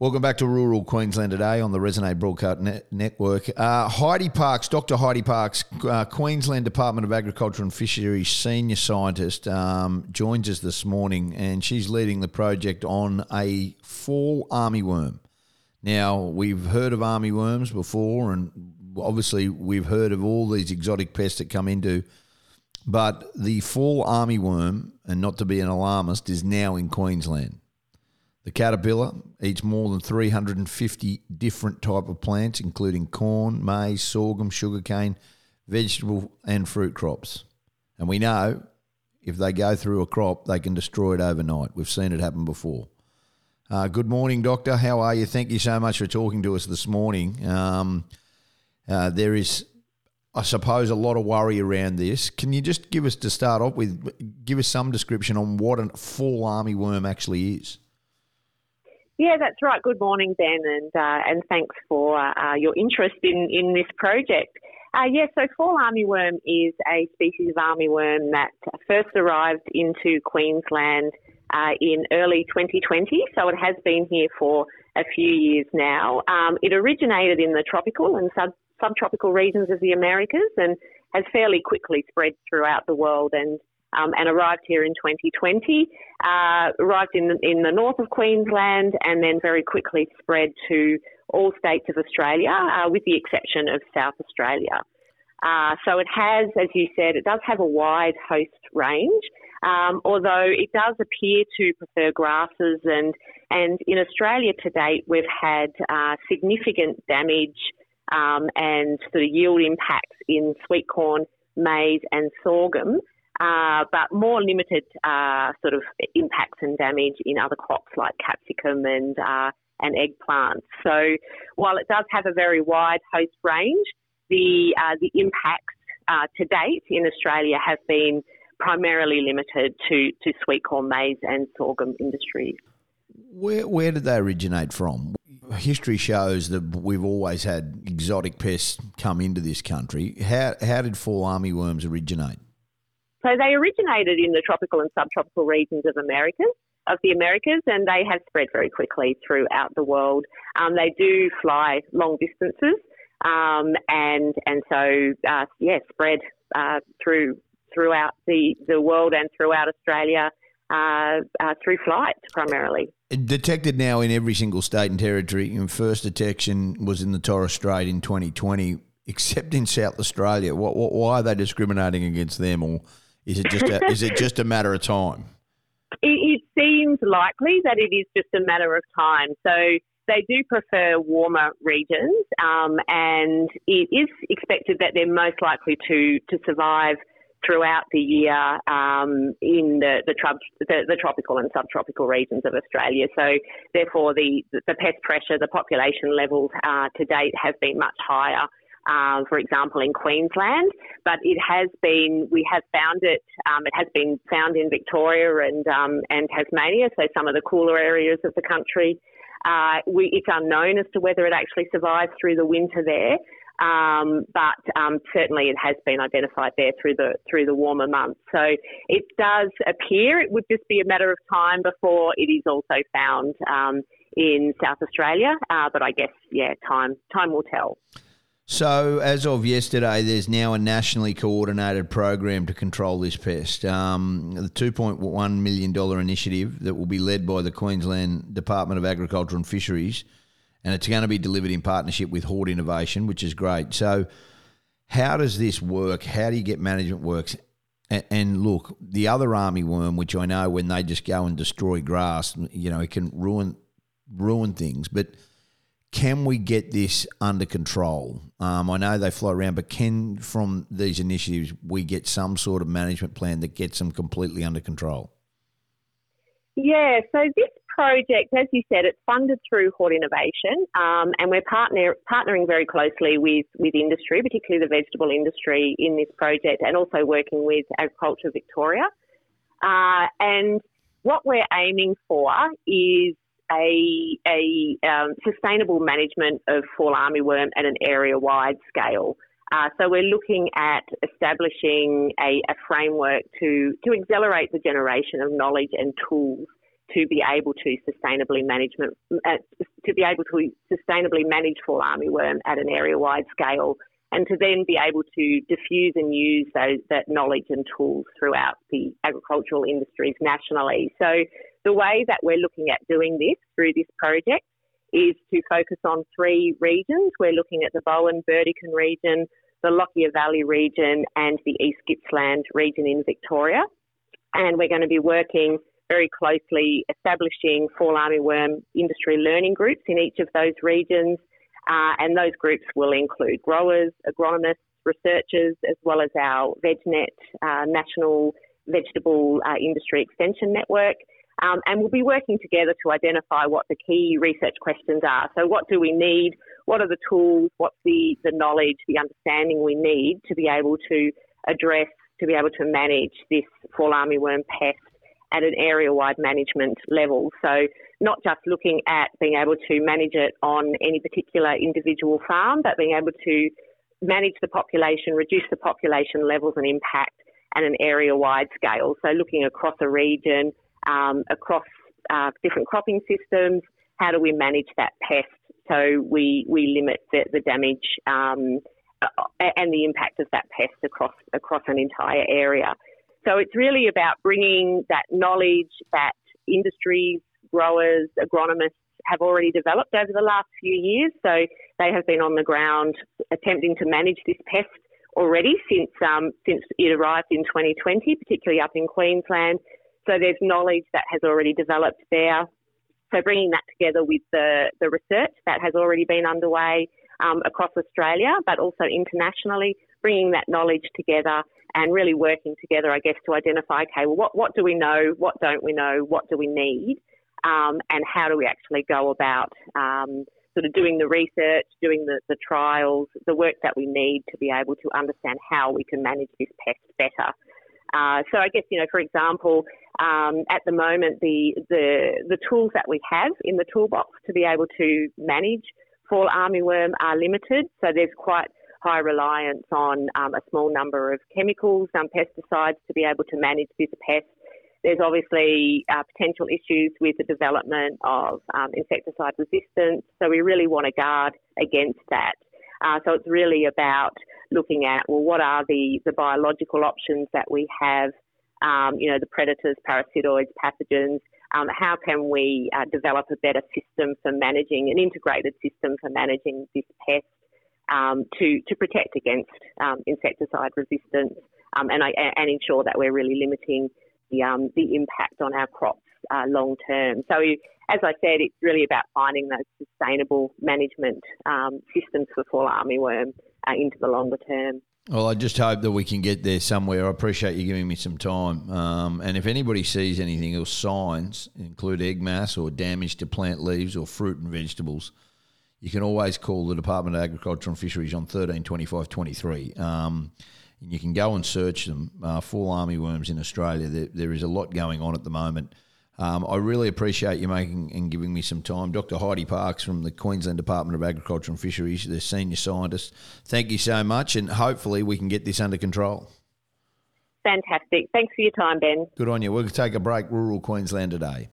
Welcome back to Rural Queensland today on the Resonate Broadcast Net- Network. Uh, Heidi Parks, Dr. Heidi Parks, uh, Queensland Department of Agriculture and Fisheries senior scientist, um, joins us this morning and she's leading the project on a fall armyworm. Now, we've heard of armyworms before, and obviously we've heard of all these exotic pests that come into, but the fall armyworm, and not to be an alarmist, is now in Queensland. The caterpillar eats more than 350 different type of plants, including corn, maize, sorghum, sugarcane, vegetable and fruit crops. And we know if they go through a crop, they can destroy it overnight. We've seen it happen before. Uh, good morning, Doctor. How are you? Thank you so much for talking to us this morning. Um, uh, there is, I suppose, a lot of worry around this. Can you just give us, to start off with, give us some description on what a fall armyworm actually is? Yeah, that's right. Good morning, Ben, and uh, and thanks for uh, your interest in, in this project. Uh, yes, yeah, so fall armyworm is a species of armyworm that first arrived into Queensland uh, in early 2020, so it has been here for a few years now. Um, it originated in the tropical and sub subtropical regions of the Americas and has fairly quickly spread throughout the world and um, and arrived here in 2020. Uh, arrived in the, in the north of Queensland and then very quickly spread to all states of Australia, uh, with the exception of South Australia. Uh, so it has, as you said, it does have a wide host range. Um, although it does appear to prefer grasses, and and in Australia to date, we've had uh, significant damage um, and sort of yield impacts in sweet corn, maize, and sorghum uh, but more limited uh, sort of impacts and damage in other crops like capsicum and uh, and eggplants. So while it does have a very wide host range, the uh, the impacts uh, to date in Australia have been primarily limited to, to sweet corn, maize, and sorghum industries. Where where did they originate from? History shows that we've always had exotic pests come into this country. How how did fall armyworms originate? So they originated in the tropical and subtropical regions of America, of the Americas, and they have spread very quickly throughout the world. Um, they do fly long distances, um, and and so uh, yeah, spread uh, through throughout the, the world and throughout Australia uh, uh through flight primarily. Detected now in every single state and territory. And first detection was in the Torres Strait in 2020, except in South Australia. What, what, why are they discriminating against them, or is it just a, is it just a matter of time? It, it seems likely that it is just a matter of time. So they do prefer warmer regions, um, and it is expected that they're most likely to to survive throughout the year um, in the the, the the, tropical and subtropical regions of Australia. So therefore, the the pest pressure, the population levels uh, to date have been much higher uh, for example, in Queensland, but it has been, we have found it, um, it has been found in Victoria and, um, and Tasmania, so some of the cooler areas of the country. Uh, we, it's unknown as to whether it actually survives through the winter there, um, but um, certainly it has been identified there through the through the warmer months. So it does appear it would just be a matter of time before it is also found um, in South Australia. Uh, but I guess yeah, time time will tell. So, as of yesterday, there's now a nationally coordinated program to control this pest. Um, the $2.1 million initiative that will be led by the Queensland Department of Agriculture and Fisheries, and it's going to be delivered in partnership with Hort Innovation, which is great. So, how does this work? How do you get management works? And, and look, the other army worm, which I know when they just go and destroy grass, you know, it can ruin ruin things, but can we get this under control? Um, I know they fly around, but can from these initiatives we get some sort of management plan that gets them completely under control? Yeah, so this project, as you said, it's funded through Hort Innovation, um, and we're partner, partnering very closely with, with industry, particularly the vegetable industry, in this project, and also working with Agriculture Victoria. Uh, and what we're aiming for is a, a um, sustainable management of fall armyworm at an area wide scale. Uh, so we're looking at establishing a, a, framework to, to accelerate the generation of knowledge and tools to be able to sustainably management uh, to be able to sustainably manage fall armyworm at an area wide scale and to then be able to diffuse and use those that knowledge and tools throughout the agricultural industries nationally. So the way that we're looking at doing this through this project is to focus on three regions. We're looking at the Bowen Burdekin region, the Lockyer Valley region, and the East Gippsland region in Victoria. And we're going to be working very closely establishing fall armyworm industry learning groups in each of those regions. Uh, and those groups will include growers, agronomists, researchers, as well as our VegNet uh, National Vegetable uh, Industry Extension Network. Um, and we'll be working together to identify what the key research questions are. So, what do we need? What are the tools? What's the, the knowledge, the understanding we need to be able to address, to be able to manage this fall armyworm pest at an area wide management level. So, not just looking at being able to manage it on any particular individual farm, but being able to manage the population, reduce the population levels and impact at an area wide scale. So, looking across a region, um, across uh, different cropping systems. How do we manage that pest so we, we limit the, the damage um, and the impact of that pest across across an entire area? So it's really about bringing that knowledge that industries, growers, agronomists have already developed over the last few years. So they have been on the ground attempting to manage this pest already since um, since it arrived in 2020, particularly up in Queensland. So there's knowledge that has already developed there. So bringing that together with the, the research that has already been underway um, across Australia, but also internationally, bringing that knowledge together and really working together, I guess, to identify, okay, well, what, what do we know? What don't we know? What do we need? Um, and how do we actually go about um, sort of doing the research, doing the, the trials, the work that we need to be able to understand how we can manage this pest better. Uh, so I guess you know, for example, um, at the moment the, the the tools that we have in the toolbox to be able to manage fall armyworm are limited. So there's quite high reliance on um, a small number of chemicals, pesticides to be able to manage this pest. There's obviously uh, potential issues with the development of um, insecticide resistance. So we really want to guard against that. Uh, so it's really about looking at well, what are the, the biological options that we have? Um, you know, the predators, parasitoids, pathogens. Um, how can we uh, develop a better system for managing an integrated system for managing this pest um, to to protect against um, insecticide resistance um, and, I, and ensure that we're really limiting the um, the impact on our crops uh, long term. So, as I said, it's really about finding those sustainable management um, systems for fall armyworm uh, into the longer term. Well, I just hope that we can get there somewhere. I appreciate you giving me some time. Um, and if anybody sees anything or signs, include egg mass or damage to plant leaves or fruit and vegetables, you can always call the Department of Agriculture and Fisheries on 13 25 23. Um, and you can go and search them. Uh, fall armyworms in Australia. There, there is a lot going on at the moment. Um, I really appreciate you making and giving me some time. Dr. Heidi Parks from the Queensland Department of Agriculture and Fisheries, the senior scientist. Thank you so much, and hopefully we can get this under control. Fantastic. Thanks for your time, Ben. Good on you. We'll take a break, rural Queensland today.